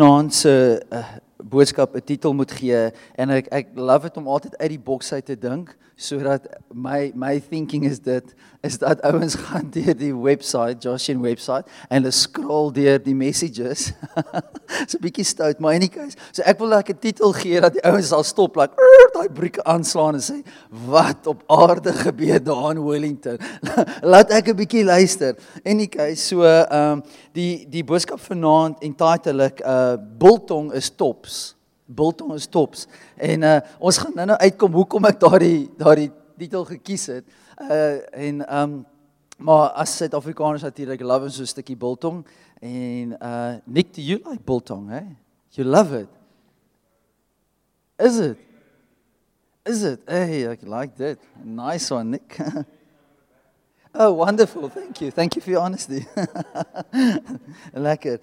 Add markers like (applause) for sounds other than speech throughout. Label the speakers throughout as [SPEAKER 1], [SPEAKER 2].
[SPEAKER 1] vanaand se uh, boodskap 'n titel moet gee en ek ek love dit om altyd uit die boks uit te dink sodat my my thinking is dit is dat ouens (laughs) gaan deur die webwerf Joshin webwerf en hulle scroll deur die messages. (laughs) so 'n bietjie stout, maar in any case, so ek wil like 'n titel gee dat die ouens sal stop like daai brieke aanslaan en sê wat op aarde gebeur daar in Wellington. (laughs) Laat ek 'n bietjie luister. In any case, so ehm um, die die boodskap vanaand entitled ek uh biltong is tops biltong is tops. En uh ons gaan nou-nou uitkom hoekom ek daardie daardie titel gekies het. Uh en um maar as Suid-Afrikaners natuurlik love so 'n stukkie biltong en uh Nick do you like biltong, hè? You love it. Is it? Is it? Hey, I like that. Nice one, Nick. (laughs) oh, wonderful. Thank you. Thank you for your honesty. (laughs) Lekker.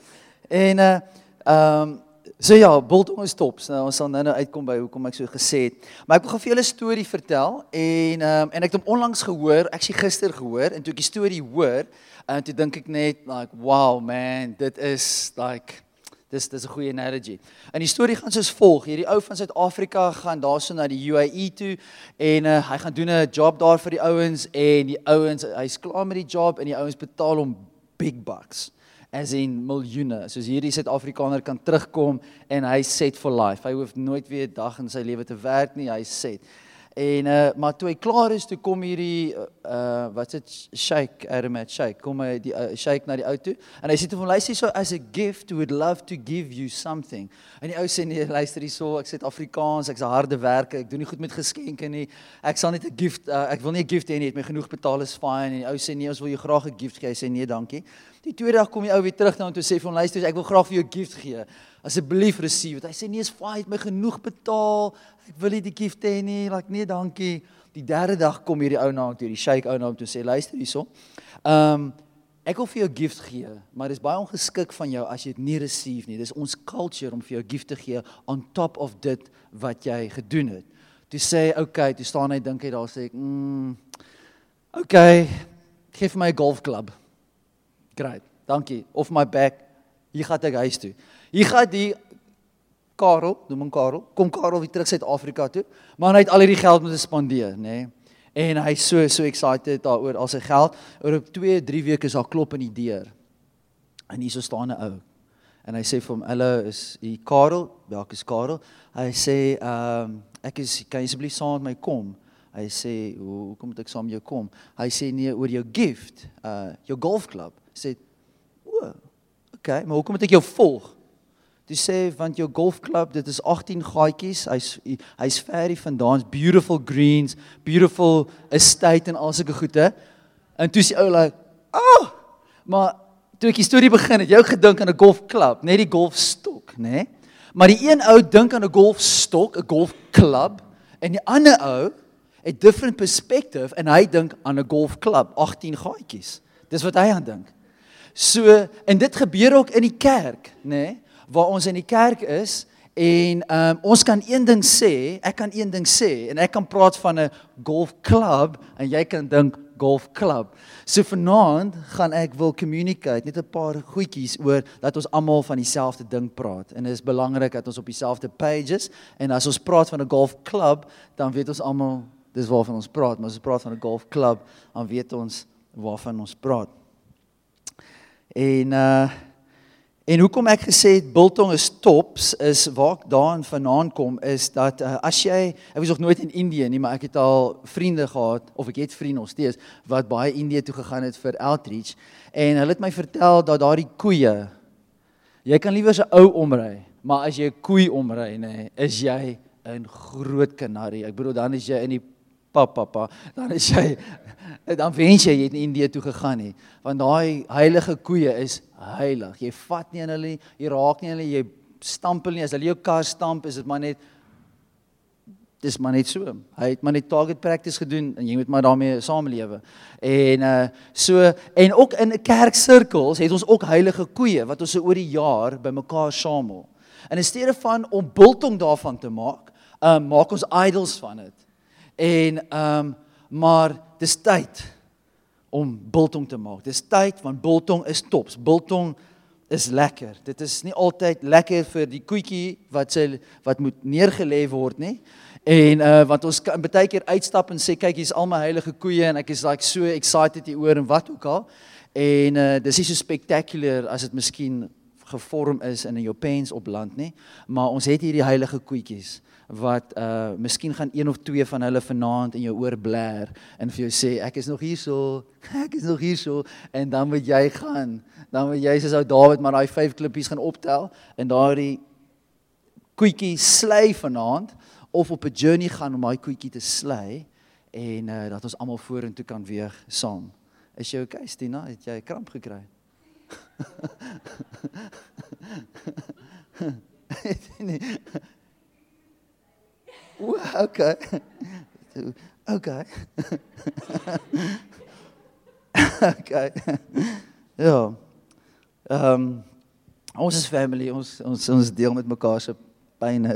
[SPEAKER 1] En uh um So ja, biltong is top. Nou ons sal nou-nou uitkom by hoekom ek so gesê het. Maar ek wil gou vir julle 'n storie vertel en ehm um, en ek het hom onlangs gehoor, ek sien gister gehoor en toe ek die storie hoor, en toe dink ek net like wow man, dit is like dis dis 'n goeie analogy. En die storie gaan soos volg. Hierdie ou van Suid-Afrika gaan daarso na die UAE toe en uh, hy gaan doen 'n job daar vir die ouens en die ouens hy's klaar met die job en die ouens betaal hom big bucks as in miljoene. Soos hierdie Suid-Afrikaner kan terugkom en hy set for life. Hy hoef nooit weer 'n dag in sy lewe te werk nie. Hy set. En uh maar toe hy klaar is, toe kom hierdie uh wat's dit Sheikh Aramat Sheikh kom hy die uh, Sheikh na die ou toe en hy sê toe van luister so as a gift would love to give you something. En die ou sê nee, luister hierso, ek sê Afrikaans, ek's 'n harde werker, ek doen nie goed met geskenke nie. Ek sal net 'n gift uh, ek wil nie 'n gift hê nie, het my genoeg betaal is fine en die ou sê nee, ons wil jou graag 'n gift gee. Hy sê nee, dankie. Die tweede dag kom die ou weer terug na hom toe sê vir hom luister ek wil graag vir jou 'n gift gee. Asseblief receive dit. Hy sê nee, is fine, het my genoeg betaal. Ek wil nie die gift hê nie. Like nee, dankie. Die derde dag kom hierdie ou na hom toe, die sheik ou na hom toe sê luister hierso. Ehm um, ek wil vir jou gift gee, maar dis baie ongeskik van jou as jy dit nie receive nie. Dis ons culture om vir jou gift te gee on top of dit wat jy gedoen het. Toe sê hy, "Oké, okay, toe staan hy dink hy daar sê ek, mm, "Oké, okay, gee vir my 'n golfklub." Great. Dankie. Of my back. Hier gaan ek huis toe. Hier gaan die Karel, noem hom Karel. Kom Karel weer terug Suid-Afrika toe. Maar hy het al hierdie geld moet spandeer, nê? Nee. En hy so so excited daaroor al sy geld. Oor op 2, 3 weke is daar klop in die deur. En hier so staan 'n ou. En hy sê vir hom, "Hallo, is u Karel? Welke is Karel?" Hy sê, "Ehm, um, ek is kan jy asseblief saam met my kom?" Hy sê, "Hoe kom ek saam jou kom?" Hy sê, "Nee, oor jou gift, uh jou golfklub." sê o, okay, maar hoekom moet ek jou volg? Jy sê want jou golfklub, dit is 18 gaatjies. Hy's hy's ver hier vandaan, beautiful greens, beautiful estate en al sulke goede. En toe sê ou like, "Ag, oh, maar toe ek die storie begin het, jy gedink aan 'n golfklub, net die golfstok, nê?" Nee? Maar die een ou dink aan 'n golfstok, 'n golfklub, en die ander ou het different perspective en hy dink aan 'n golfklub, 18 gaatjies. Dis wat hy aan dink. So en dit gebeur ook in die kerk, nê, nee, waar ons in die kerk is en um, ons kan een ding sê, ek kan een ding sê en ek kan praat van 'n golfklub en jy kan dink golfklub. So vanaand gaan ek wil communicate net 'n paar goedjies oor dat ons almal van dieselfde ding praat en dit is belangrik dat ons op dieselfde pages en as ons praat van 'n golfklub, dan weet ons almal dis waarvan ons praat, maar as ons praat van 'n golfklub, dan weet ons waarvan ons praat. En uh en hoekom ek gesê het biltong is tops is waar ek daarin vanaand kom is dat uh, as jy ek was nog nooit in Indië nie, maar ek het al vriende gehad of ek het vriende nog steeds wat baie Indië toe gegaan het vir outreach en hulle het my vertel dat daardie koeie jy kan liewer 'n ou omry, maar as jy 'n koei omry nê, is jy 'n groot kanarie. Ek bedoel dan is jy in die papa pa, dan is jy dan wens jy jy het in Indië toe gegaan nie, want daai heilige koeie is heilig. Jy vat nie aan hulle nie, jy raak nie hulle, jy stamp hulle nie. As hulle jou kar stamp, is dit maar net dis maar net so. Hy het maar net target practice gedoen en jy moet maar daarmee saamlewe. En uh so en ook in kerksirkels het ons ook heilige koeie wat ons oor die jaar bymekaar samel. En in steede van om biltong daarvan te maak, um maak ons idols van dit. En um maar dis tyd om biltong te maak. Dis tyd want biltong is tops. Biltong is lekker. Dit is nie altyd lekker vir die koetjie wat sy wat moet neergelê word nie. En uh want ons kan baie keer uitstap en sê kyk hier's al my heilige koeie en ek is like so excited hieroor en wat ook al. En uh dis nie so spectacular as dit miskien gevorm is in 'n Japans op land nie, maar ons het hierdie heilige koetjies wat uh miskien gaan een of twee van hulle vanaand in jou oor blær en vir jou sê ek is nog hierso, (laughs) ek is nog hierso en dan moet jy gaan. Dan moet jy soos ou Dawid maar daai vyf klippies gaan optel en daardie koetjie slay vanaand of op 'n journey gaan om daai koetjie te slay en uh dat ons almal vorentoe kan weeg saam. Is jy okay, Stina? Het jy 'n kramp gekry? Nee. Wow, okay. Okay. okay. ja. Ehm um, ons is family, ons ons ons deel met mekaar se pyn. (laughs)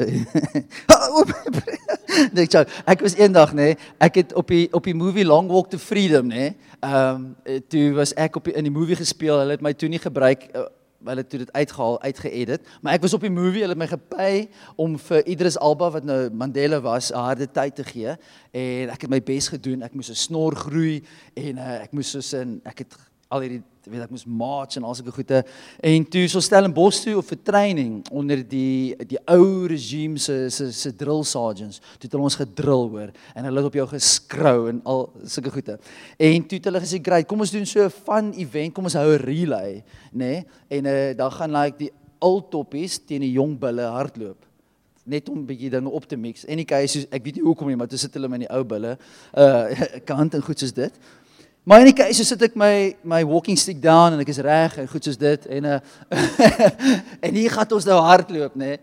[SPEAKER 1] (laughs) nee, ek ek was eendag nê, nee, ek het op die op die movie Long Walk to Freedom nê. Nee, ehm um, toe was ek op die, in die movie gespeel. Hulle het my toe nie gebruik uh, hulle het dit uitgehaal, uitgeëdit, maar ek was op die movie, hulle het my gepay om vir Idris Alba wat nou Mandela was, 'n harde tyd te gee en ek het my bes gedoen. Ek moes 'n snor groei en uh, ek moes soos in ek het al hierdie weet ek moes march en al sulke goede. En toe so stel in bos toe vir training onder die die ou regime se se se drill sergeants. Toe het ons gedrill hoor en hulle het op jou geskrou en al sulke goede. En toe het hulle gesê great kom ons doen so 'n fun event kom ons hou 'n relay nê? Nee? en uh, dan gaan like die ou toppies teen die jong bulle hardloop. Net om 'n bietjie dinge op te mix. En die keuse ek weet nie hoekom nie maar toe sit hulle met die ou bulle uh (laughs) kant en goed soos dit Maar in die keuse sit ek my my walking stick down en ek is reg en goed soos dit en uh (laughs) en hier gaan ons nou hardloop nê.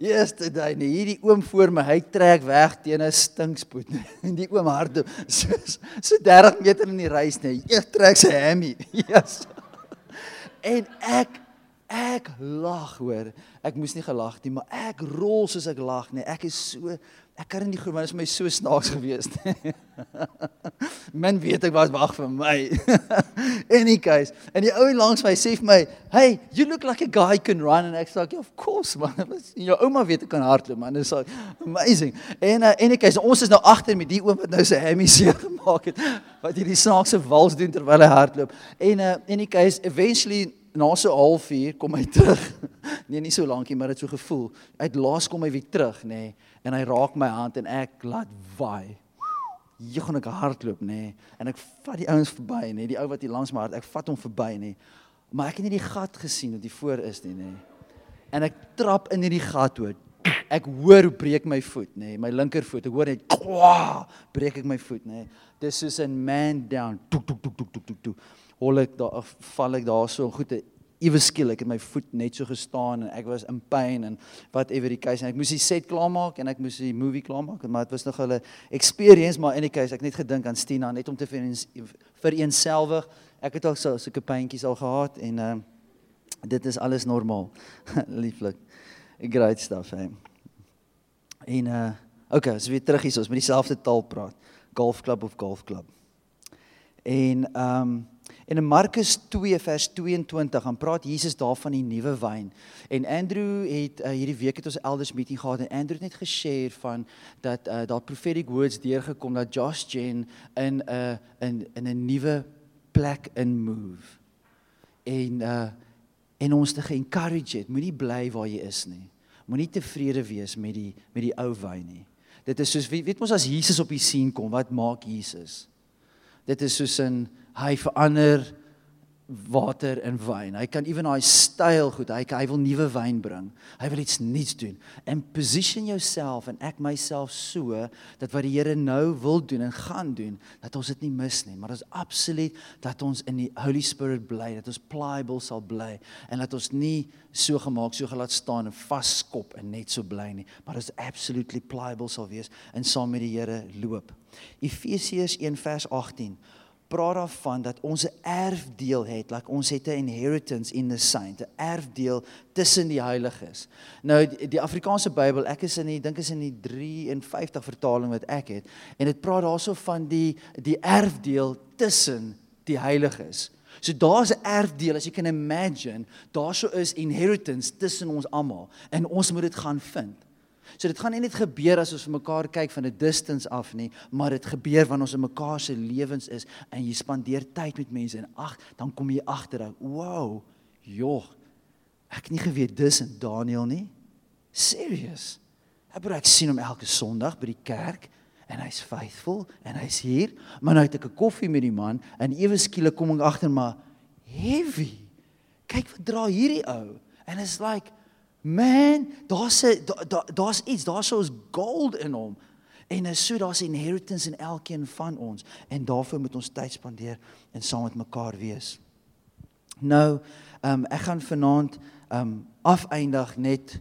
[SPEAKER 1] Eerste dag nee, hierdie oom voor my, hy trek weg teen 'n stinkspoed nê. (laughs) En die oom hardloop (laughs) so so 30 meter in die reis nê. Eers trek sy hammy. Yes. En ek ek lag hoor. Ek moes nie gelag nie, maar ek rol soos ek lag nê. Ek is so Ek kan nie glo maar dit is my so snaaks gewees nie. (laughs) Men weet ek was wag vir my. (laughs) Any case. En die ou langs my sê vir my, "Hey, you look like a guy can run." And ek sê, "Of course man. (laughs) Jou ouma weet ek kan hardloop man. Dit is amazing." En uh, any case, ons is nou agter met die oom wat nou sy hammy seer gemaak het wat hierdie snaakse wals doen terwyl hy hardloop. En uh, any case, eventually na so 'n halfuur kom hy (laughs) terug. nee, nie so lankie, maar dit so gevoel. Uit laas kom hy weer terug, nê, nee, en hy raak my hand en ek laat waai. Jy gaan ek hardloop, nê, nee, en ek vat die ouens verby, nê, nee, die ou wat hier langs my hart, ek vat hom verby, nê. Nee, maar ek het nie die gat gesien wat hier voor is nie, nê. En ek trap in hierdie gat toe. Ek hoor hoe breek my voet, nê, my linkervoet. Ek hoor net kwaa, breek ek my voet, nê. Dis soos 'n man down. Tuk tuk tuk tuk tuk tuk. tuk hol ek daar val ek daar so goed ewe skielik het my voet net so gestaan en ek was in pyn en whatever die case en ek moes die set klaarmaak en ek moes die movie klaarmaak maar dit was nog 'n experience maar in die case ek net gedink aan Stina net om te vir eenselwig ek het al so sulke pyntjies al gehad en uh, dit is alles normaal. (laughs) Lieflik great stuff hey en uh okay so weer terug hier ons met dieselfde taal praat golfklub of golfklub en ehm um, En in Markus 2 vers 22 dan praat Jesus daar van die nuwe wyn. En Andrew het uh, hierdie week het ons elders meeting gehad en Andrew het net geshare van dat uh, daar prophetic words deurgekom dat Josh Jen in 'n uh, in in 'n nuwe plek in move. En uh en ons te encourage het, moenie bly waar jy is nie. Moenie tevrede wees met die met die ou wyn nie. Dit is soos weet, weet mos as Jesus op die scene kom, wat maak Jesus? Dit is soos 'n hy verander water in wyn. Hy kan ewen daai styl goed. Hy hy wil nuwe wyn bring. Hy wil iets nuuts doen. En position jouself en ek myself so dat wat die Here nou wil doen en gaan doen, dat ons dit nie mis nie, maar dit is absoluut dat ons in die Holy Spirit bly, dat ons pliable sal bly en dat ons nie so gemaak so gelaat staan en vaskop en net so bly nie, maar is absolutely pliable sal wees en saam met die Here loop. Efesiërs 1 vers 18 praat daarvan dat ons 'n erfdeel het, like ons het 'n inheritance in the saint, 'n erfdeel tussen die heiliges. Nou die, die Afrikaanse Bybel, ek is in die dink is in die 53 vertaling wat ek het, en dit praat daarso van die die erfdeel tussen die heiliges. So daar's 'n erfdeel as jy kan imagine, daarso is inheritance tussen ons almal en ons moet dit gaan vind. So dit gaan nie net gebeur as ons vir mekaar kyk van 'n distance af nie, maar dit gebeur wanneer ons in mekaar se lewens is en jy spandeer tyd met mense en ag, dan kom jy agter, wow, joh. Ek het nie geweet dis in Daniel nie. Serious. Ek bly ek sien hom elke Sondag by die kerk en hy's faithful en hy's hier, maar nou het ek 'n koffie met die man en ewe skielik kom ek agter maar heavy. Kyk wat dra hierdie ou. And it's like man, daar's 'n daar's iets, daar's soos gold in hom. En is so daar's inheritance in elkeen van ons en daarvoor moet ons tyd spandeer en saam met mekaar wees. Nou, ehm um, ek gaan vanaand ehm um, afeindig net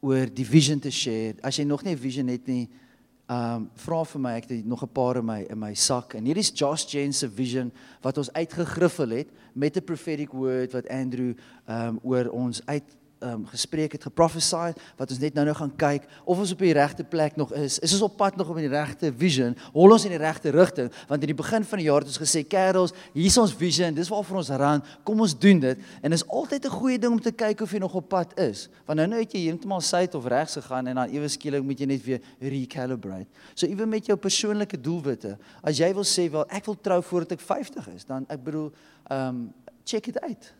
[SPEAKER 1] oor die vision te share. As jy nog nie 'n vision het nie, Ehm um, vra vir my ek het nog 'n paar in my in my sak en hier is Josh Jane se vision wat ons uitgegriffel het met 'n prophetic word wat Andrew ehm um, oor ons uit um, gespreek het, geprophesy, wat ons net nou nou gaan kyk of ons op die regte plek nog is. Is ons op pad nog op die regte vision? Hol ons in die regte rigting? Want in die begin van die jaar het ons gesê, "Kerels, hier is ons vision. Dis waarvoor ons ran. Kom ons doen dit." En is altyd 'n goeie ding om te kyk of jy nog op pad is. Want nou nou het jy heeltemal suid of regs gegaan en dan ewe skielik moet jy net weer recalibrate. So ewe met jou persoonlike doelwitte. As jy wil sê, "Wel, ek wil trou voordat ek 50 is," dan ek bedoel, ehm um, check dit uit.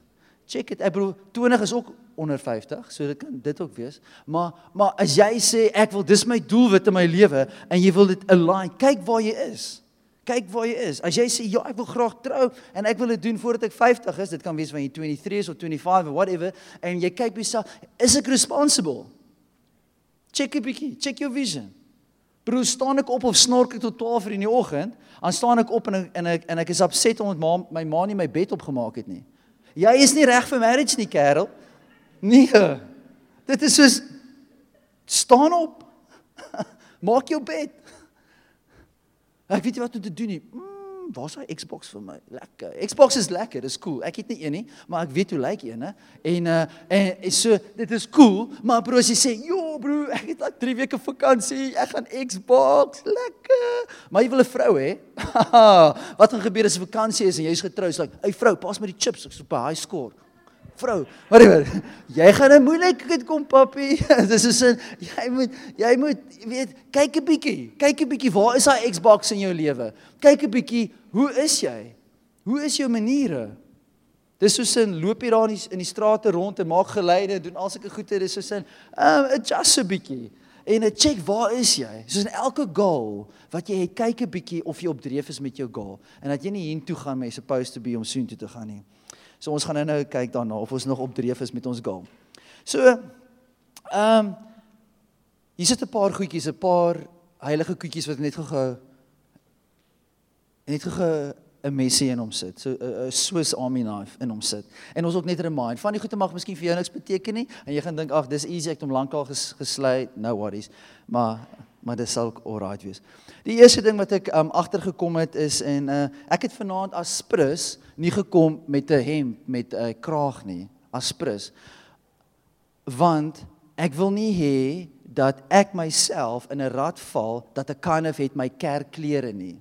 [SPEAKER 1] Check dit. Ek bedoel 20 is ook onder 50, so dit kan dit ook wees. Maar maar as jy sê ek wil dis my doelwit in my lewe en jy wil dit align, kyk waar jy is. Kyk waar jy is. As jy sê ja, ek wil graag trou en ek wil dit doen voordat ek 50 is, dit kan wees wanneer jy 23 is of 25 of whatever en jy kyk jouself, is ek responsible? Check 'n bietjie, check your vision. Bro, staan ek op of snork ek tot 12 uur in die oggend? Dan staan ek op en ek, en ek en ek is upset omdat my ma nie my bed opgemaak het nie. Jy is nie reg vir marriage nie, kerel. Nee. Dit is soos staan op. (laughs) Maak jou bed. Ek weet nie wat om te doen nie. Mm, waar's daai Xbox vir my? Lekker. Xbox is lekker, dis cool. Ek het nie een nie, maar ek weet hoe lyk een, hè. En uh en so dit is cool, maar bro as jy sê, "Jo, bro, ek het al 3 weke vakansie, ek gaan Xbox, lekker." Maar jy wil 'n vrou hê? (laughs) wat gaan gebeur as 'n vakansie is en jy's getrou? Sê, "Hey vrou, pas my die chips, ek is op 'n high score." Vrou. Whatever. Jy gaan 'n moeilikheid kom, papi. (laughs) Dis is 'n jy moet jy moet weet, kyk 'n bietjie. Kyk 'n bietjie, waar is daai Xbox in jou lewe? Kyk 'n bietjie, hoe is jy? Hoe is jou maniere? Dis soos in loop jy daar in die, in die strate rond en maak geleide, doen al sulke goeie, dis soos in um adjust 'n bietjie. En 'n check, waar is jy? Soos in elke goal wat jy het, kyk 'n bietjie of jy op dreef is met jou goal en dat jy nie hiertoe gaan met supposed to be om soontoe te gaan nie. So ons gaan nou kyk daarna of ons nog op dreef is met ons goal. So ehm um, hier sit 'n paar goedjies, 'n paar heilige koetjies wat net gehou net gehou 'n messie in hom sit. So 'n Swiss Army knife in hom sit. En ons ook net remind van die goede mag miskien vir jou niks beteken nie en jy gaan dink ag dis easy ek het hom lankal ges, gesluit. No worries. Maar maar dit sal alright wees. Die eerste ding wat ek um agtergekom het is en uh ek het vanaand as sprus nie gekom met 'n hemp met 'n uh, kraag nie, as sprus. Want ek wil nie hê dat ek myself in 'n rad val dat ek kan of het my kerkklere nie.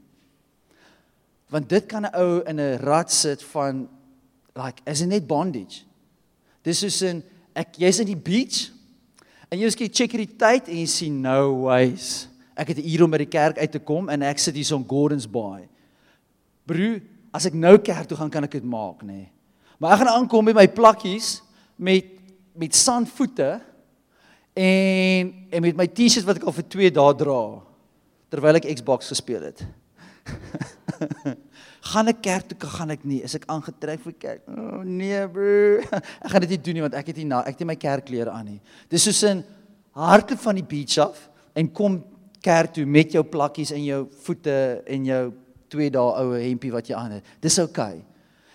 [SPEAKER 1] Want dit kan 'n ou in 'n rad sit van like is it net bondage. Dis is in ek jy's in die beach En jy skiet check hierdie tyd en jy sien no ways. Ek het 'n uur om by die kerk uit te kom en ek sit hier so in Gordons Bay. Bro, as ek nou kerk toe gaan kan ek dit maak, nê. Nee. Maar ek gaan aankom met my plakkies met met sandvoete en en met my T-shirt wat ek al vir 2 dae dra terwyl ek Xbox gespeel het. (laughs) gaan ek kerk toe gaan ek nie. Is ek aangetrek vir kerk? Oh, nee bro (laughs) ek gaan dit nie doen nie want ek het nie na ek het nie my kerkklere aan nie. Dis soos 'n hardloop van die beach af en kom kerk toe met jou plakkies in jou voete en jou 2 dae oue hempie wat jy aan het. Dis oukei okay.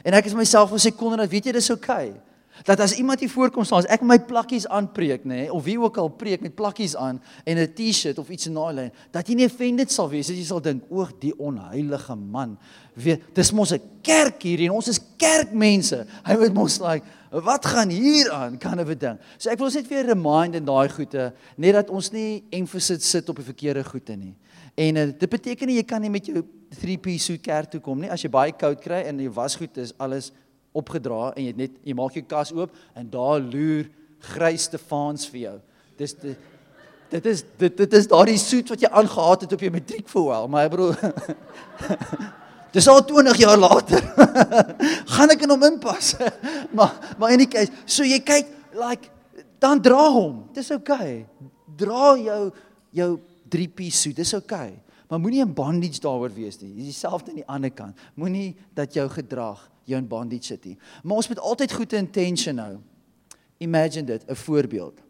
[SPEAKER 1] en ek is myself gesê kon en weet jy dis oukei okay dat as iemand hier voorkom staan, as ek my plakkies aanpreek, nê, nee, of wie ook al preek met plakkies aan en 'n T-shirt of iets in daai lyn, dat jy nie offended sal wees as jy sal dink, "Oeg, die onheilige man." Weet, dis mos 'n kerk hier en ons is kerkmense. Hy moet mos like, "Wat gaan hier aan?" kan 'n ding. So ek wil net weer remind in daai goeie, net dat ons nie emphasis sit op die verkeerde goeie nie. En uh, dit beteken nie jy kan nie met jou 3-piece suit kerk toe kom nie as jy baie koud kry en jou wasgoed is alles opgedra en jy net jy maak jou kas oop en daar loer grys Stefans vir jou. Dis dit dit is dit dit is daardie soet wat jy aangehaat het op jou matriek vir wel, maar bro. (laughs) Dis al 20 jaar later. (laughs) gaan ek in hom inpas. (laughs) maar maar in die case, so jy kyk like dan dra hom. Dis okay. Dra jou jou 3-piece suit. Dis okay. Maar moenie 'n bondage daaroor wees nie. Dis dieselfde aan die ander kant. Moenie dat jou gedrag jou in bondage sit nie. Maar ons moet altyd goeie intention hou. Imagine dit, 'n voorbeeld.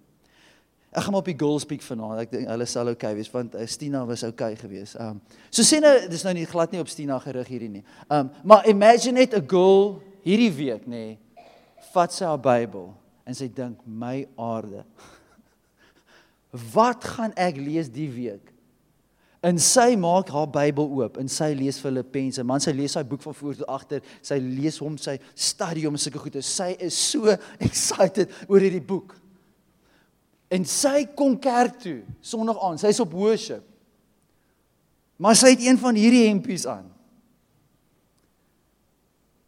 [SPEAKER 1] Ek gaan maar op die goal speak vanaand. Ek dink hulle sal okay wees want uh, Stina was okay geweest. Um so sê nou dis nou nie glad nie op Stina gerig hierdie nie. Um maar imagine net 'n girl hierdie week nê vat sy haar Bybel en sy dink my aarde. (laughs) Wat gaan ek lees die week? En sy maak haar Bybel oop en sy lees Filippense. Man sy lees sy boek van voor tot agter. Sy lees hom sy studie om sulke goeie. Sy is so (laughs) excited oor hierdie boek. En sy kom kerk toe Sondag aan. Sy's op worship. Maar sy het een van hierdie hempies aan.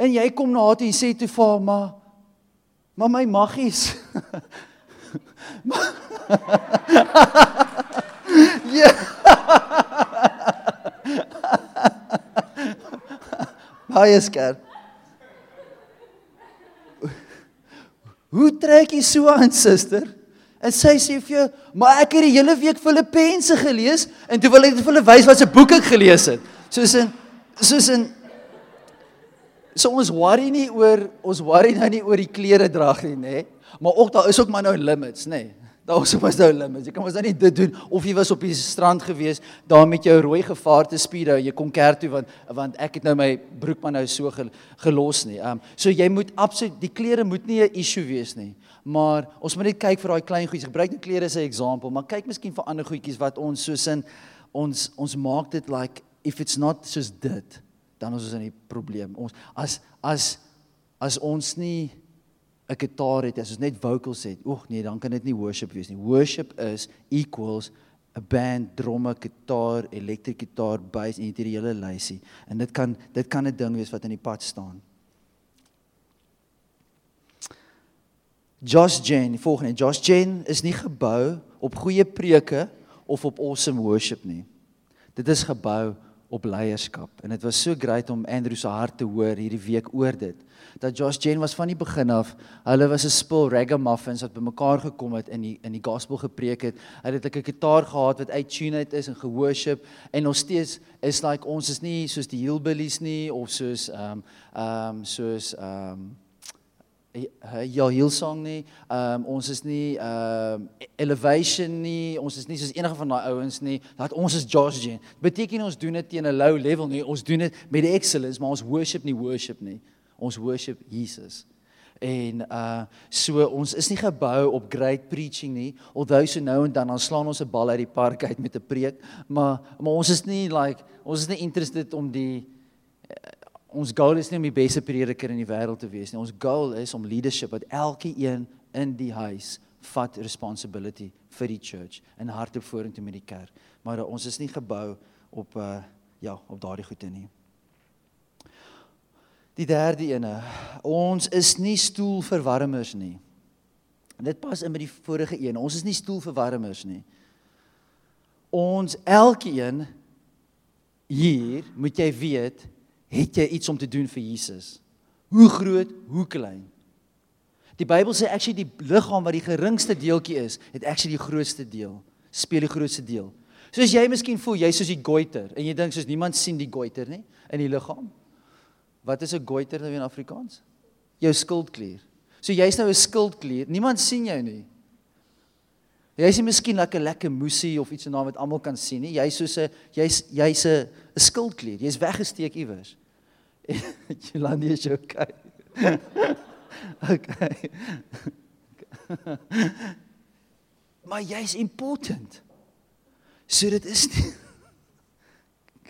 [SPEAKER 1] En jy kom na haar toe en sê toe vir haar, "Maar maar my maggies." (laughs) (laughs) (laughs) Baie skerp. Hoe trek jy so aan, suster? En sy sê vir jou, "Maar ek het die hele week Filippense gelees en toe wil ek vir hulle wys wat se boek ek gelees het." Soos in soos in So ons worry nie oor ons worry nou nie oor die klere drag nie, nê? Maar ook daar is ook maar nou limits, nê? Daar is mos nou limits. Jy kan mos nou nie dit doen of jy was op die strand gewees daar met jou rooi gevaarte speedo, jy kom kerk toe want want ek het nou my broek maar nou so gelos nie. Um so jy moet absoluut die klere moet nie 'n issue wees nie. Maar ons moet net kyk vir daai klein goedjies. Gebruik net klere as 'n voorbeeld, maar kyk miskien vir ander goedjies wat ons soos in ons ons maak dit like if it's not soos dit, dan is ons in die probleem. Ons as as as ons nie 'n gitaar het, as ons net vocals het, oeg nee, dan kan dit nie worship wees nie. Worship is equals 'n band, dromme, gitaar, elektriese gitaar, bass en hierdie hele lysie. En dit kan dit kan 'n ding wees wat in die pad staan. Josh Jane, volgende. Josh Jane is nie gebou op goeie preke of op awesome worship nie. Dit is gebou op leierskap en dit was so great om Andrew se hart te hoor hierdie week oor dit. Dat Josh Jane was van die begin af, hulle was 'n spul ragamuffins wat bymekaar gekom het in die in die gospel gepreek het. Hulle het 'n gitaar gehad wat uit tune uit is en geworship en ons steeds is like ons is nie soos die hillbillies nie of soos ehm um, ehm um, soos ehm um, ja Hillsong nie. Ehm um, ons is nie ehm um, elevation nie. Ons is nie soos enige van daai ouens nie. Dat ons is Josh Jane. Beteken ons doen dit teen 'n low level nie. Ons doen dit met die excellence, maar ons worship nie worship nie. Ons worship Jesus. En uh so ons is nie gebou op great preaching nie. Alhoewel so nou en dan dan slaan ons 'n bal uit die park uit met 'n preek, maar maar ons is nie like ons is nie interested om die ons goal is nie om die beste prediker in die wêreld te wees nie. Ons goal is om leadership wat elke een in die huis vat responsibility vir die church en hardop vorentoe met die kerk. Maar ons is nie gebou op uh ja, op daardie goede nie. Die derde ene. Ons is nie stoelverwarmers nie. En dit pas in met die vorige een. Ons is nie stoelverwarmers nie. Ons elkeen hier moet jy weet het jy iets om te doen vir Jesus. Hoe groot, hoe klein. Die Bybel sê actually die liggaam wat die geringste deeltjie is, het actually die grootste deel, speel die grootste deel. So as jy miskien voel jy's soos die goiter en jy dink soos niemand sien die goiter nie in die liggaam. Wat is 'n goiter nou in Afrikaans? Jou skildklier. So jy's nou 'n skildklier. Niemand sien jou nie. Jy's nie miskien like 'n lekker moesie of iets en naam wat almal kan sien nie. Jy's soos 'n jy's jy's 'n skildklier. Jy's weggesteek iewers. (laughs) Jolande is okay. (laughs) okay. (laughs) maar jy's important. So dit is nie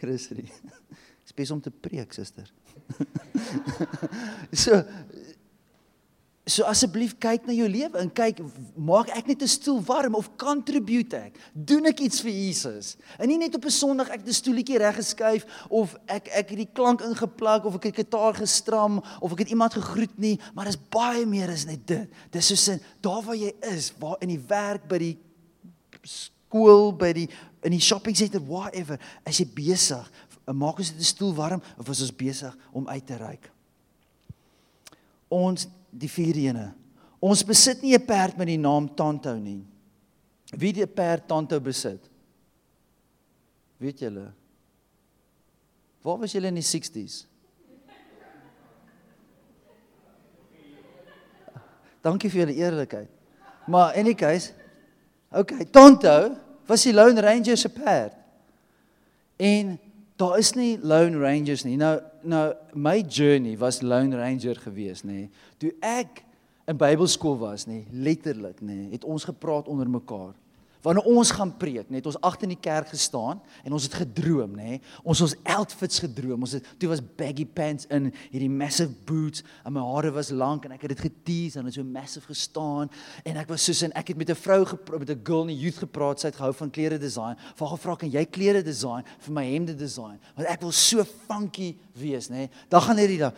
[SPEAKER 1] Christie. Spes om te preek, suster. (laughs) so So asseblief kyk na jou lewe en kyk maak ek net 'n stoel warm of contribute ek? Doen ek iets vir Jesus? En nie net op 'n Sondag ek 'n stoeltjie reg geskuif of ek ek het die klank ingeplak of ek het gitaar gestram of ek het iemand gegroet nie, maar dis baie meer as net dit. Dis soos in daar waar jy is, waar in die werk by die skool, by die in die shopping center, whatever, as jy besig, maak ons dit 'n stoel warm of is ons besig om uit te reik? Ons die vierde ene. Ons besit nie 'n perd met die naam Tantou nie. Wie die perd Tantou besit? Weet julle? Waar was julle in die 60s? Dankie vir julle eerlikheid. Maar in any case, okay, Tantou was die Lone Ranger se perd. En daar is nie lone rangers nie. Nou nou my journey was lone ranger gewees, nê. Toe ek in Bybelskool was, nê, letterlik, nê, het ons gepraat onder mekaar. Wanneer ons gaan preek, net ons agter in die kerk gestaan en ons het gedroom, nê. Ons ons outfits gedroom. Ons het toe was baggy pants in hierdie massive boots en my hare was lank en ek het dit getease en het so massive gestaan en ek was soos en ek het met 'n vrou met 'n girl in die youth gepraat, sy het gehou van klere design. Vra gevra kan jy klere design vir my hemde design? Want ek wil so funky wees, nê. Dan gaan hierdie da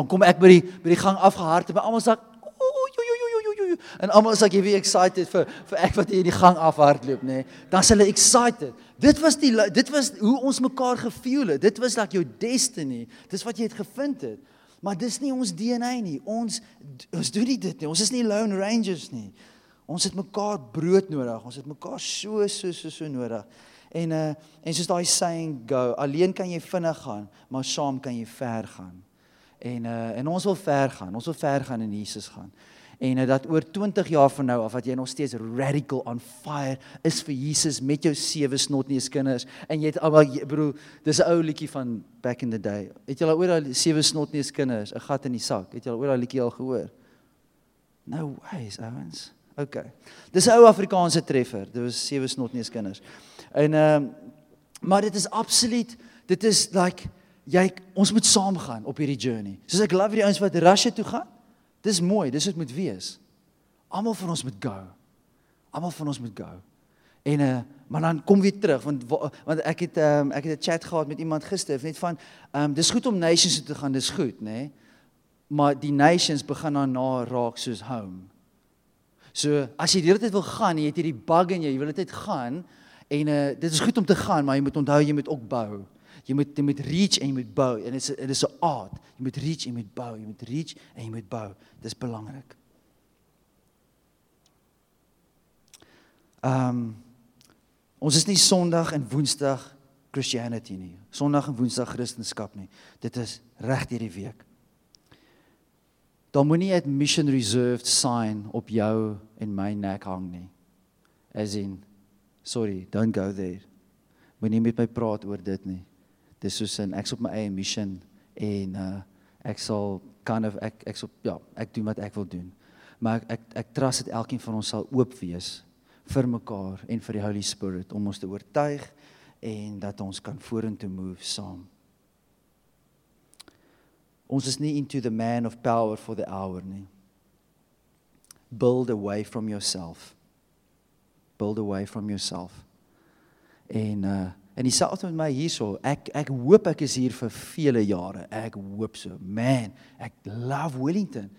[SPEAKER 1] dan kom ek by die by die gang afgehard en almal sê en almal sê jy wie excited vir vir ek wat hier in die gang afhardloop nê. Nee. dan s' hulle excited. Dit was die dit was hoe ons mekaar gevoel het. Dit was like jou destiny. Dis wat jy het gevind het. Maar dis nie ons DNA nie. Ons ons doen nie dit nie. Ons is nie lone rangers nie. Ons het mekaar brood nodig. Ons het mekaar so so so so nodig. En uh en soos daai saying go alleen kan jy vinnig gaan maar saam kan jy ver gaan En uh en ons wil ver gaan. Ons wil ver gaan in Jesus gaan. En uh, dat oor 20 jaar van nou af wat jy nog steeds radical on fire is vir Jesus met jou sewe snotneus kinders en jy het almal bro, dis 'n ou liedjie van back in the day. Het jy al ooit daai sewe snotneus kinders, 'n gat in die sak? Het jy al ooit daai liedjie al gehoor? No ways, ouens. Okay. Dis 'n ou Afrikaanse treffer. Dit was sewe snotneus kinders. En ehm uh, maar dit is absoluut dit is like jy ons moet saam gaan op hierdie journey. Soos ek love die ouens wat Russia toe gaan. Dis mooi, dis wat moet wees. Almal van ons moet go. Almal van ons moet go. En uh maar dan kom weer terug want want ek het um, ek het 'n chat gehad met iemand gister net van ehm um, dis goed om nations toe te gaan, dis goed, nê? Nee? Maar die nations begin dan na raak soos home. So as jy die hele tyd wil gaan, jy het hierdie bug in jou, jy wil net gaan en uh dit is goed om te gaan, maar jy moet onthou jy moet ook bou. Jy moet jy moet reach en jy moet bou en dit is dit is 'n aard. Jy moet reach en jy moet bou, jy moet reach en jy moet bou. Dis belangrik. Ehm um, ons is nie Sondag en Woensdag Christianity nie. Sondag en Woensdag Christendom nie. Dit is reg deur die week. Daar moenie 'n mission reserved sign op jou en my nek hang nie. As in sorry, don't go there. Moenie met my praat oor dit nie dis soos in ek's op my eie mission en uh ek sal kind of ek ek sal ja, ek doen wat ek wil doen. Maar ek ek, ek trust dit elkeen van ons sal oop wees vir mekaar en vir die Holy Spirit om ons te oortuig en dat ons kan vorentoe move saam. Ons is nie into the man of power for the hour nie. Build away from yourself. Build away from yourself. En uh En dieselfde met my hierso. Ek ek hoop ek is hier vir vele jare. Ek hoop so. Man, ek love Wellington.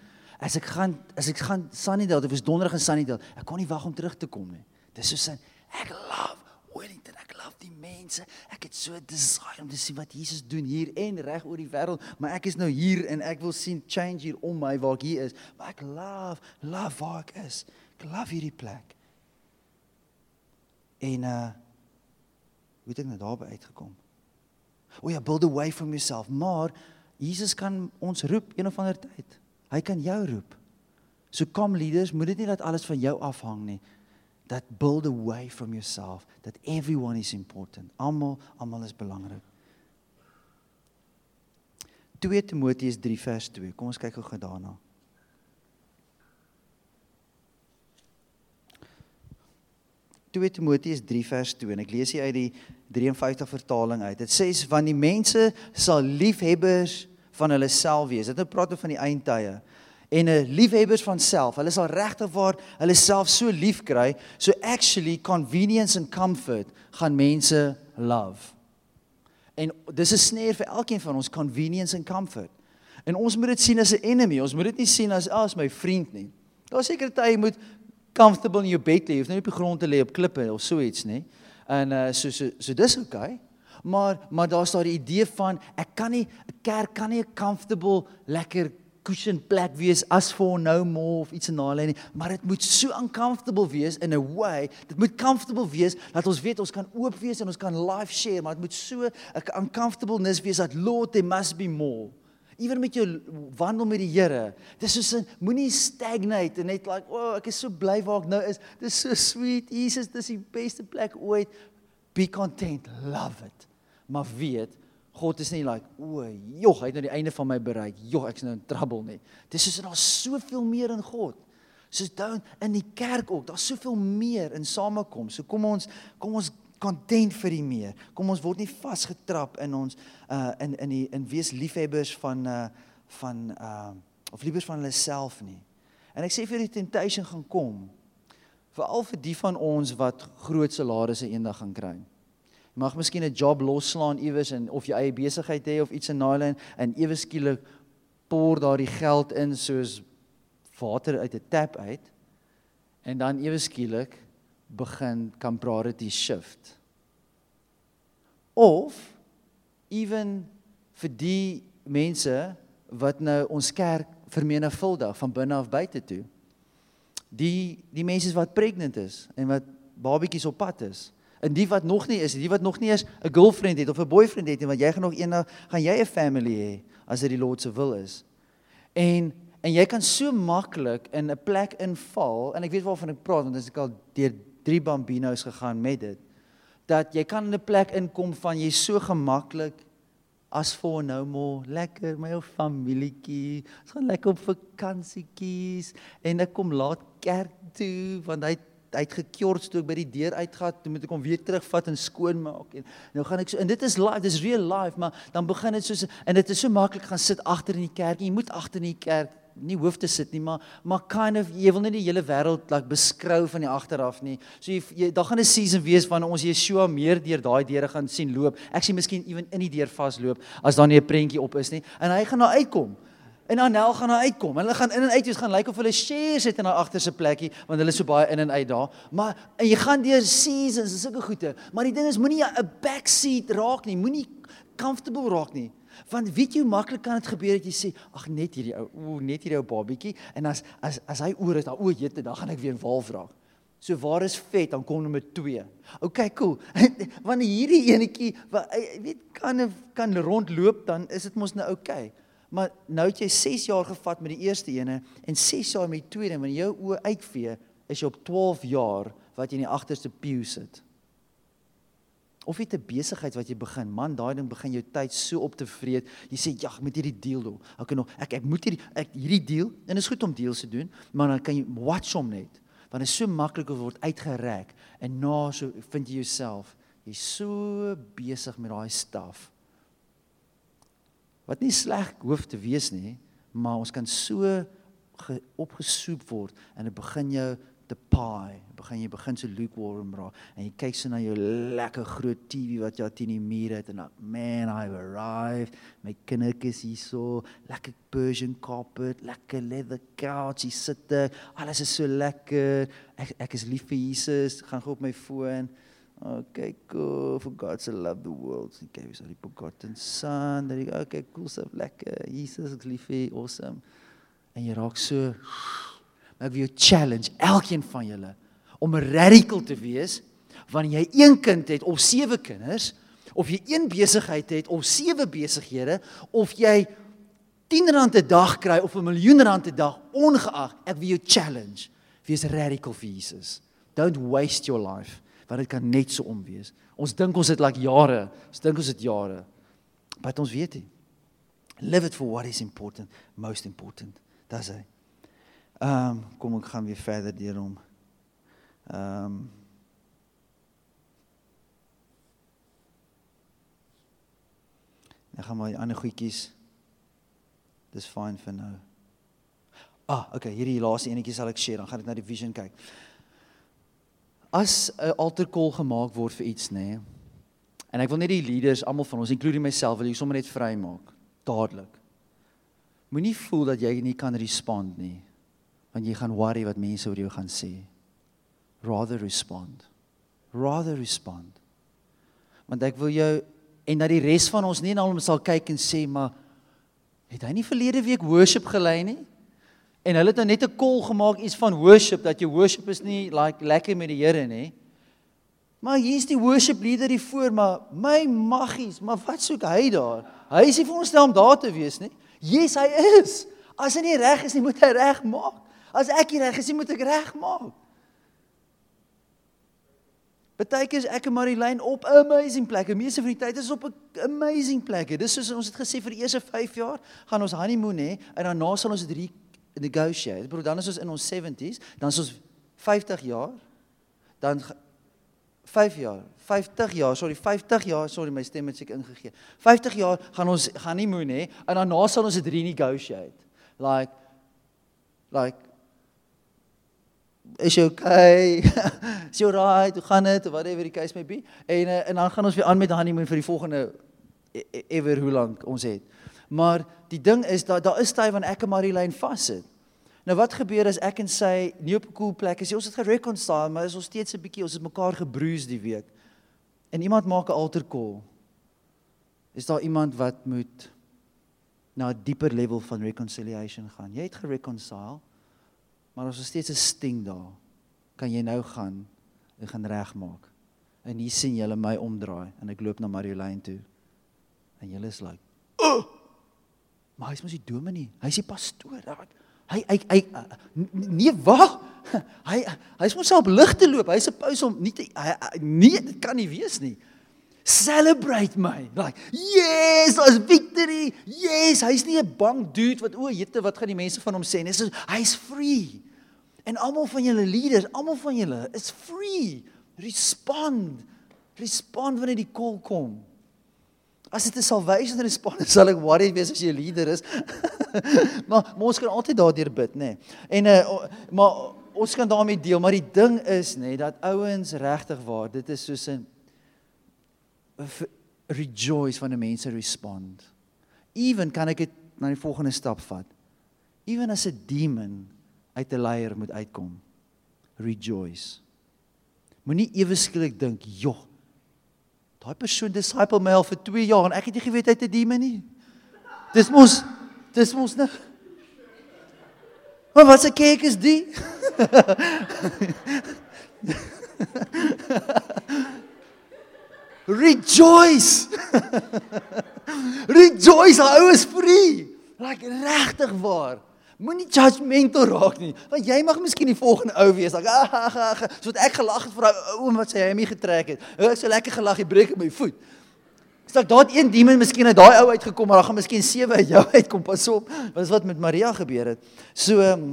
[SPEAKER 1] As ek gaan as ek gaan Sunnydale, dit was donderdag in Sunnydale. Ek kon nie wag om terug te kom nie. Dis so sin. Ek love Wellington. Ek love die mense. Ek het so desire om te sien wat Jesus doen hier en reg oor die wêreld, maar ek is nou hier en ek wil sien change hier om my waar ek hier is. Maar ek love, love waar ek is. Ek love hierdie plek. En uh Hoe het ek nou daarby uitgekom? O ja, build away from yourself. Maar Jesus kan ons roep een of ander tyd. Hy kan jou roep. So kom leaders, moet dit nie dat alles van jou afhang nie. That build away from yourself. That everyone is important. Almal, almal is belangrik. 2 Timoteus 3 vers 2. Kom ons kyk gou daarna. 2 Timoteus 3 vers 2 en ek lees hier uit die 53 vertaling uit. Dit sê want die mense sal liefhebbers van hulle self wees. Dit nou praat oor van die eindtye. En 'n liefhebbers van self. Hulle sal regtig waar hulle self so lief kry, so actually convenience and comfort gaan mense love. En dis 'n snare vir elkeen van ons convenience and comfort. En ons moet dit sien as 'n enemy. Ons moet dit nie sien as as my vriend nie. Daar seker tye moet comfortable in jou bed lê, of nie op die grond te lê op klippe of so iets nie. En uh so so so dis okay. Maar maar daar's daar die idee van ek kan nie 'n kerk kan nie 'n comfortable lekker cushion plek wees as for no more of iets in daai lyn nie, maar dit moet so uncomfortable wees in a way. Dit moet comfortable wees dat ons weet ons kan oop wees en ons kan live share, maar dit moet so 'n uncomfortableness wees dat Lord there must be more ewer met jou wandel met die Here. Dis soos 'n moenie stagnate en net like, "O, oh, ek is so bly waar ek nou is. Dis so sweet. Jesus, dis die beste plek ooit. Be content. Love it." Maar weet, God is nie like, "O, jog, hy het nou die einde van my bereik. Jog, ek's nou in trouble nie." Dis soos daar's soveel meer in God. Soos down in die kerk ook. Daar's soveel meer in samekom. So kom ons kom ons content vir die meer. Kom ons word nie vasgetrap in ons uh in in die in wees liefhebbers van uh van uh of liefhebbers van hulle self nie. En ek sê vir die temptation gaan kom. Veral vir die van ons wat groot salarisse eendag gaan kry. Jy mag miskien 'n job losslaan iewers en of jy eie besigheid het of iets in daai lyn en ewe skielik pour daardie geld in soos water uit 'n tap uit. En dan ewe skielik begin kan priority shift. Of even vir die mense wat nou ons kerk vermenigvuldig van binne af buite toe. Die die mense wat pregnant is en wat babatjies op pad is. En die wat nog nie is, die wat nog nie eens 'n girlfriend het of 'n boyfriend het nie, want jy gaan nog eendag gaan jy 'n family hê as dit die Lord se wil is. En en jy kan so maklik in 'n plek inval en ek weet waarvan ek praat want as ek al deur drie bambinos gegaan met dit dat jy kan in 'n plek inkom van jy so gemaklik as vir nou maar lekker my ou familietjie ons gaan lekker op vakansietjies en ek kom laat kerk toe want hy hy het gekjort toe ek by die deur uitgaan toe moet ek hom weer terugvat en skoonmaak en nou gaan ek so en dit is live dis real life maar dan begin dit soos en dit is so maklik gaan sit agter in die kerk jy moet agter in die kerk nie hoef te sit nie, maar maar kind of jy wil net die hele wêreld laat like, beskrou van die agteraf nie. So jy, jy daar gaan 'n season wees wanneer ons Yeshua meer deur daai deure gaan sien loop. Ek sien miskien ewen in die deur vasloop as daar nie 'n prentjie op is nie en hy gaan daar uitkom. En Anel gaan daar uitkom. Hulle gaan in en uit, jy gaan lyk like of hulle shares het in daai agterse plekkie want hulle is so baie in en uit daar. Maar en jy gaan deur seasons, sulke goeie. Maar die ding is moenie 'n backseat raak nie. Moenie comfortable raak nie. Want weet jy hoe maklik kan dit gebeur dat jy sê ag net hierdie ou, o net hierdie ou babietjie en as as as hy oor is, dan o jette, dan gaan ek weer 'n wal vra. So waar is vet? Dan kom nommer 2. OK, cool. (laughs) Wanneer hierdie enetjie wat weet kan kan rondloop, dan is dit mos nou OK. Maar nou het jy 6 jaar gevat met die eerste ene en 6 jaar met die tweede en wanneer jou oë uitvee, is jy op 12 jaar wat jy in die agterste pew sit. Of jy 'n besigheid wat jy begin, man, daai ding begin jou tyd so op te vreet. Jy sê, "Ja, ek moet hierdie deal doen." Ek nog ek ek moet hierdie ek hierdie deal en is goed om deals te doen, maar dan kan jy watch hom net. Want dit is so maklik om word uitgereik en na so vind jy jouself jy's so besig met daai staf. Wat nie sleg hoef te wees nie, maar ons kan so opgesoep word en dit begin jou the pie. Begin jy begin so lukewarm raak en jy kyk so na jou lekker groot TV wat jy teen die muur het en dan man I've arrived. My kindertjies hier so, lekker Persian carpet, lekker leather couch, jy sit daar. Alles is so lekker. Ek ek is lief vir Jesus. Gaan gou op my foon. Okay, cool. For God so love the world. He gave us only begotten son. There you go. Okay, cool stuff. Lekker. Jesus is lief awesome. En jy raak so ek wil jou challenge elkeen van julle om 'n radical te wees wanneer jy een kind het of sewe kinders of jy een besigheid het of sewe besighede of jy 10 rand 'n dag kry of 'n miljoen rand 'n dag ongeag ek wil jou challenge wees radical vir Jesus. Don't waste your life want dit kan net so om wees ons dink ons het like jare ons dink ons het jare maar ons weet nie. Live it for what is important most important that's it? Ehm um, kom ek gaan weer verder deur hom. Ehm um, Ek gaan maar die ander goedjies. Dis fyn vir nou. Ah, okay, hierdie laaste enetjie sal ek share. Dan gaan ek na die vision kyk. As 'n alterkol gemaak word vir iets, nê. Nee, en ek wil net die leaders, almal van ons, including myself, wil hier sommer net vrymaak, dadelik. Moenie voel dat jy nie kan respond nie, want jy gaan worry wat mense oor jou gaan sê. Rather respond. Rather respond. Want ek wil jou en dat die res van ons nie na hom sal kyk en sê maar het hy nie verlede week worship gelei nie? En hulle het nou net 'n call gemaak iets van worship dat jou worship is nie like lekker met die Here nie. Maar hier's die worship leader hier voor, maar my maggies, maar wat soek hy daar? Hy is nie vir ons stel om daar te wees nie. Yes, hy is. As hy nie reg is nie, moet hy reg maak. As ek nie reg is nie, moet ek reg maak. Partykeer is ek en Marilyn op amazing plekke. Meeste van die tyd is op 'n amazing plekke. Dis soos ons het gesê vir die eerste 5 jaar gaan ons honeymoon hê en daarna sal ons dit negotiate. Bro, dan is ons in ons 70s, dan is ons 50 jaar. Dan 5 jaar, 50 jaar, sorry, 50 jaar, sorry, my stem het seker ingegee. 50 jaar gaan ons gaan nie moen hè en daarna sal ons dit renegotiate. Like like is jy okay? (laughs) is jy right? Hoe gaan dit? Whatever the case may be. En uh, en dan gaan ons weer aan met honeymoon vir die volgende e, e, ever hoe lank ons het. Maar die ding is dat daar is tyd wanneer ek en Marilyn vassit. Nou wat gebeur as ek en sy nie op 'n cool plek is? Ons het gereconcile, maar is ons steeds 'n bietjie ons het mekaar gebruis die week. En iemand maak 'n altar call. Is daar iemand wat moet na 'n dieper level van reconciliation gaan? Jy het gereconcile, maar ons steeds 'n sting daar, kan jy nou gaan en gaan regmaak. En hier sien julle my omdraai en ek loop na Mariolyn toe. En julle is like, "Oh! Maar hy's mos die dominee. Hy's die pastoor." Daar hy hy hy nee wag (laughs) hy hy's mos op lig te loop hy's 'n pause om nie te hy, nee dit kan nie wees nie celebrate my like yes as victory yes hy's nie 'n bang dude wat o jette wat gaan die mense van hom sê nee hy's free en almal van julle leaders almal van julle is free respond respond wanneer die call kom As dit 'n salvation response (laughs) sal ek worry wees as jy 'n leader is. (laughs) maar, maar ons kan altyd daardeur bid, nê. Nee. En uh maar ons kan daarmee deel, maar die ding is nê nee, dat ouens regtig waar, dit is soos 'n rejoice 'n mense respond. Even kan ek dit na die volgende stap vat. Even as 'n demon uit 'n leier moet uitkom. Rejoice. Moenie ewe skielik dink, "Joh, Daai persoon disciple my al vir 2 jaar en ek het nie geweet hy het 'n demon nie. Dis mos dis mos nou. Maar wat se kerk is die? (laughs) Rejoice. (laughs) Rejoice, hy is free. Like regtig waar. Moenie judgmental raak nie, want jy mag miskien die volgende ou wees. Like, ag ag ag, soos ek gelag het vir daai oom wat sy hemie getrek het. Ek so lekker gelag, hy breek my voet. Ek sê daar het een demon miskien uit daai ou uitgekom, maar daar gaan miskien sewe uit jou (laughs) uitkom. Pas op. Wat is wat met Maria gebeur het? So ehm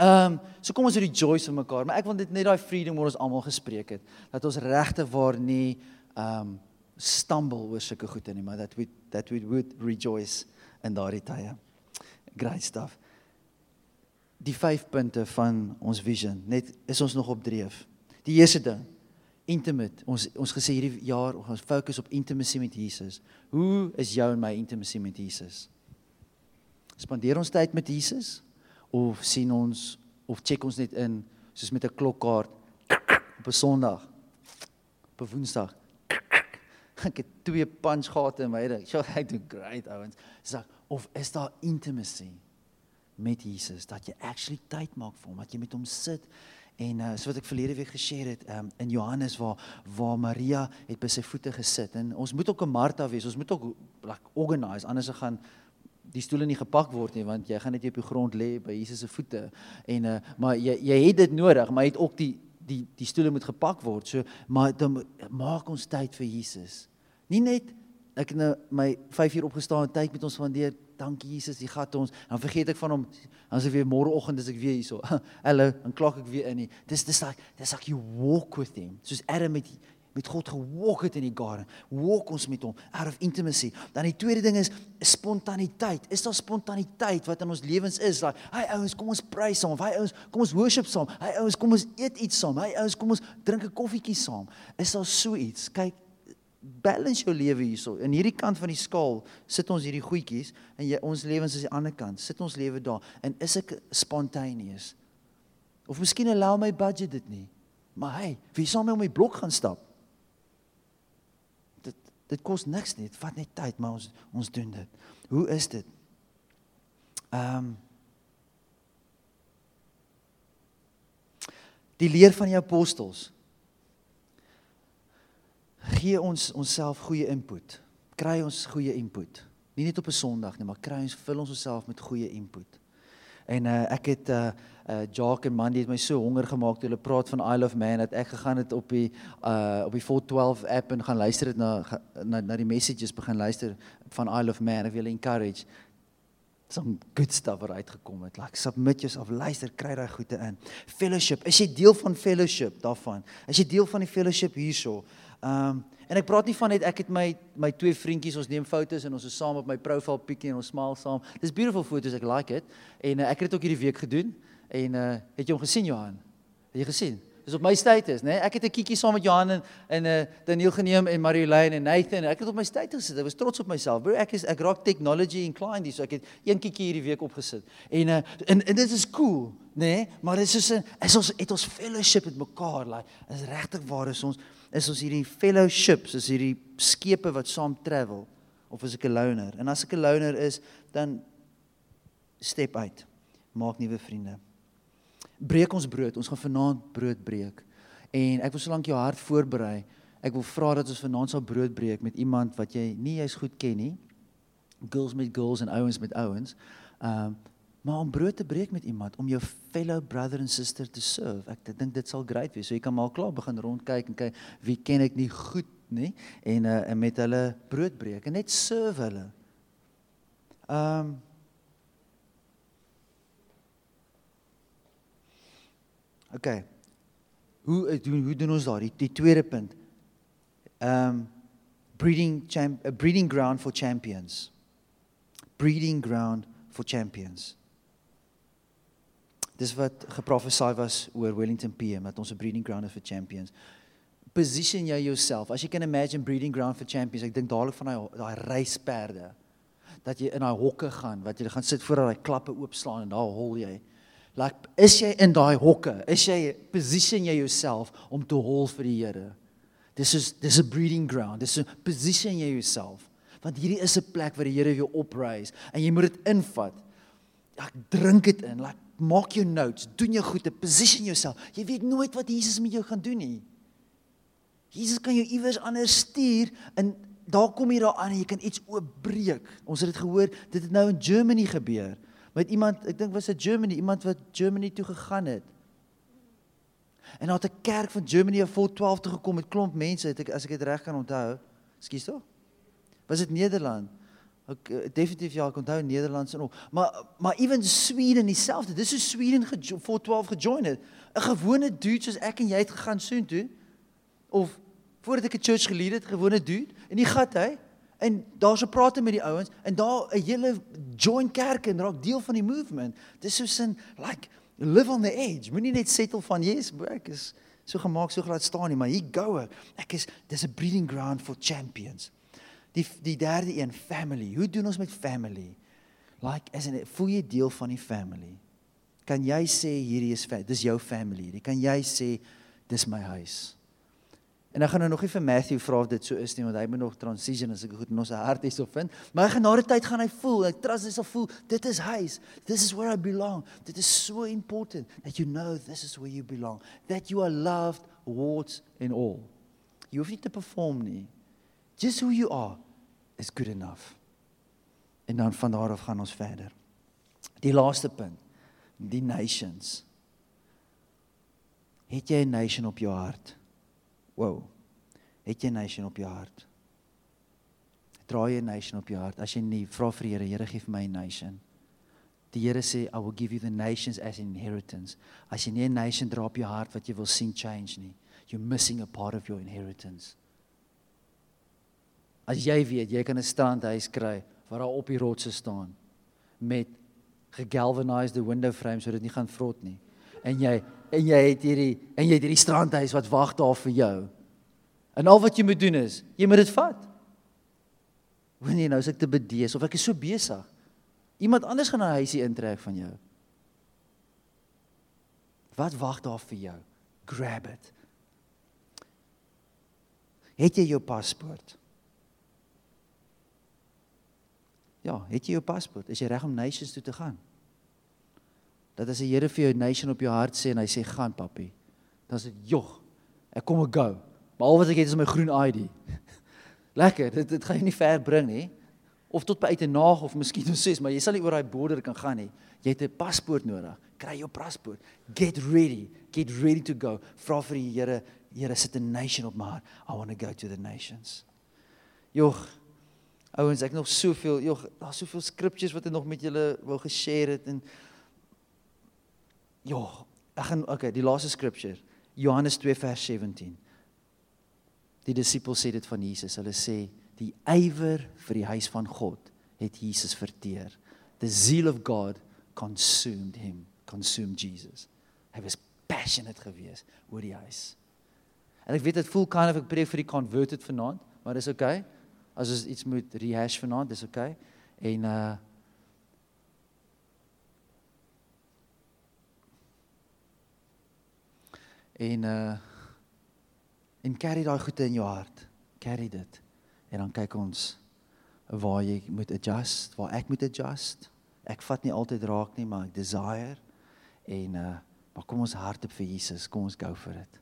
[SPEAKER 1] um, so kom ons rejoice vir mekaar, maar ek wil dit net daai freedom oor ons almal gespreek het dat ons regte waar nie ehm um, stumble oor sulke goede nie, maar dat we that we would rejoice in daardie tye. Great stuff die 5 punte van ons vision. Net is ons nog op dreef. Die eerste ding, intimate. Ons ons gesê hierdie jaar ons fokus op intimacy met Jesus. Hoe is jou en my intimacy met Jesus? Spandeer ons tyd met Jesus of sien ons of check ons net in soos met 'n klokkaart op 'n Sondag? Op 'n Woensdag. (laughs) Ek het twee punch gehad in my ding. (laughs) So ek doen great ouens. Sê of is daar intimacy? Met Jesus dat jy actually tyd maak vir hom, dat jy met hom sit en uh, so wat ek verlede week geshare het um, in Johannes waar waar Maria het by sy voete gesit. En ons moet ook 'n Martha wees, ons moet ook like organise anders gaan die stoele nie gepak word nie want jy gaan net op die grond lê by Jesus se voete. En uh, maar jy jy het dit nodig maar jy het ook die die die stoele moet gepak word. So maar dan maak ons tyd vir Jesus. Nie net ek het nou my 5 uur opgestaan tyd met ons spandeer dankie Jesus, jy gat ons. Dan vergeet ek van hom. Dan is ek weer môreoggend as ek weer hierso. (laughs) Hallo, dan klok ek weer in. Dis dis like dis like you walk with him. Soos Adam met met God gewalk het in die garden. Walk ons met hom out of intimacy. Dan die tweede ding is spontaniteit. Is daar spontaniteit wat in ons lewens is? Like, hey ouens, kom ons prys saam. Hey ouens, kom ons worship saam. Hey ouens, kom ons eet iets saam. Hey ouens, kom ons drink 'n koffietjie saam. Is daar so iets? Kyk, balance jou lewe hierso. In hierdie kant van die skaal sit ons hierdie goedjies en jy, ons lewens is aan die ander kant. Sit ons lewe daar en is ek spontaneous? Of miskien allow my budget dit nie. Maar hey, wie sal my om my blok gaan stap? Dit dit kos niks nie. Dit vat net tyd, maar ons ons doen dit. Hoe is dit? Ehm um, Die leer van die apostels gee ons onsself goeie input. Kry ons goeie input. Nie net op 'n Sondag nie, maar kry ons vul ons osself met goeie input. En uh, ek het uh uh Jacques en Mandy het my so honger gemaak toe hulle praat van I love man dat ek gegaan het op die uh op die 412 app en gaan luister dit na, na na die messages begin luister van I love man. Ek wil encourage some good stuff wat uitgekom het. Like submit yourself, luister, kry daai goeie in. Fellowship, is jy deel van fellowship daarvan? Is jy deel van die fellowship hierso? Ehm um, en ek praat nie van net ek het my my twee vriendjies ons neem fotos en ons is saam op my profile pikkie en ons smaal saam. Dis beautiful fotos, ek like it. En uh, ek het dit ook hierdie week gedoen. En uh het jy hom gesien Johan? Het jy gesien? Dis op my status, né? Nee? Ek het 'n kiekie saam met Johan en en uh Daniel geneem en Marilyn en Nathan. Ek het op my status gesit. Ek was trots op myself. Bro, ek is ek raak technology inclined, so ek het een kiekie hierdie week opgesit. En uh en, en dit is cool? Nee? Maar dit is so is ons het ons fellowship met mekaar, like is regtig waar is ons is ons hierdie fellowships, is hierdie skepe wat saam travel of is ek 'n loner? En as ek 'n loner is, dan step uit. Maak nuwe vriende breek ons brood. Ons gaan vanaand brood breek. En ek wil solank jou hart voorberei. Ek wil vra dat ons vanaand sal brood breek met iemand wat jy nie eens goed ken nie. Girls met girls en ouens met ouens. Ehm um, maar om brood te breek met iemand, om jou fellow brother and sister te serve. Ek dink dit sal great wees. So jy kan maar klaar begin rondkyk en kyk wie ken ek nie goed nie en uh, en met hulle brood breek en net serve hulle. Ehm um, OK. Hoe doen hoe doen ons daar? Die, tweede punt. Um breeding champ a breeding ground for champions. Breeding ground for champions. Dis wat geprofesei was oor Wellington PM dat ons 'n breeding ground is for champions. Position jy jouself. As jy kan imagine breeding ground for champions, ek dink dadelik van daai daai reisperde dat jy in daai hokke gaan, wat jy gaan sit voor daai klappe oopslaan en daar hol jy. Like is jy in daai hokke? Is jy position jy jouself om te hol vir die Here? Dis is dis 'n breeding ground. Dis 'n position jy jouself. Want hierdie is 'n plek waar die Here jou opraise en jy moet dit invat. Ek drink dit in. Like maak jou notes, doen jou goed, position jouself. Jy weet nooit wat Jesus met jou gaan doen nie. Jesus kan jou iewers anders stuur en daar kom jy daar aan en jy kan iets oopbreek. Ons het dit gehoor, dit het nou in Germany gebeur met iemand, ek dink was dit Germany, iemand wat Germany toe gegaan het. En daar het 'n kerk van Germany vol 12 toe gekom met klomp mense, het ek as ek dit reg kan onthou. Ekskuus tog. Was dit Nederland? Ek uh, definitief ja, ek onthou Nederland se nog. Maar maar ewen Sweden dieselfde. Dis so Sweden vol 12 gejoin het. 'n Gewone dude soos ek en jy het gegaan soontoe of voordat ek 'n church gelede het, gewone dude en die gat hy En daar's 'n praat met die ouens en daar 'n hele join kerk en raak deel van die movement. Dis so sin like live on the edge. Moenie net settle van yes, ek is so gemaak so glad staan nie, maar hier go ek. Ek is dis 'n breeding ground for champions. Die die derde een family. Hoe doen ons met family? Like as in voel jy deel van die family? Kan jy sê hierdie is dis jou family? Kan jy sê dis my huis? En ek gaan nou nog nie vir Matthew vra of dit so is nie want hy moet nog transition as ek goed in ons hart hierso vind. Maar hy gaan na die tyd gaan hy voel, ek trust hy sal voel, dit is huis. This is where I belong. Dit is so important that you know this is where you belong. That you are loved, warts and all. Jy hoef nie te perform nie. Just who you are is good enough. En dan van daar af gaan ons verder. Die laaste punt. Die nations. Het jy 'n nation op jou hart? Wow. Het jy 'n nation op jou hart? Dra jy 'n nation op jou hart? As jy nie vra vir die Here, Here gee vir my 'n nation. Die Here sê, I will give you the nations as inheritance. As jy nie 'n nation dra op jou hart wat jy wil sien change nie. you're missing a part of your inheritance. As jy weet, jy kan 'n strandhuis kry waar daar op die rotse staan met gegalvanized window frames sodat dit nie gaan vrot nie. En jy en jy het hierdie en jy het hierdie strandhuis wat wag daar vir jou. En al wat jy moet doen is, jy moet dit vat. Wanneer nou as ek te bedees of ek is so besig. Iemand anders gaan 'n huisie intrek van jou. Wat wag daar vir jou? Grab it. Het jy jou paspoort? Ja, het jy jou paspoort? Is jy reg om nations toe te gaan? Dat as die Here vir jou nation op jou hart sê en hy sê gaan papi, dan sê jog, ek kom ek go. Maar al wat ek het is my groen ID. (laughs) Lekker, dit dit gaan jou nie ver bring nie. Of tot by uit 'n naag of miskien tot 6, maar jy sal nie oor daai border kan gaan nie. Jy het 'n paspoort nodig. Kry jou paspoort. Get ready. Get ready to go. Vra vir die Here, Here sit 'n nation op my hart. I want to go to the nations. Jog, ouens, ek nog soveel, jog, daar's soveel scriptures wat ek nog met julle wou geshare het en jog, ek gaan okay, die laaste scripture. Johannes 2 vers 17. Die disippels sê dit van Jesus. Hulle sê die ywer vir die huis van God het Jesus verteer. The zeal of God consumed him, consumed Jesus. Hy was passionate geweest oor die huis. En ek weet dit voel kind of ek preek vir die converted vanaand, maar dis okay. As ons iets moet rehash vanaand, dis okay. En uh En uh en carry daai goede in jou hart. Carry dit. En dan kyk ons waar jy moet adjust, waar ek moet adjust. Ek vat nie altyd raak nie, maar ek desire en uh maar kom ons hart op vir Jesus. Kom ons go for it.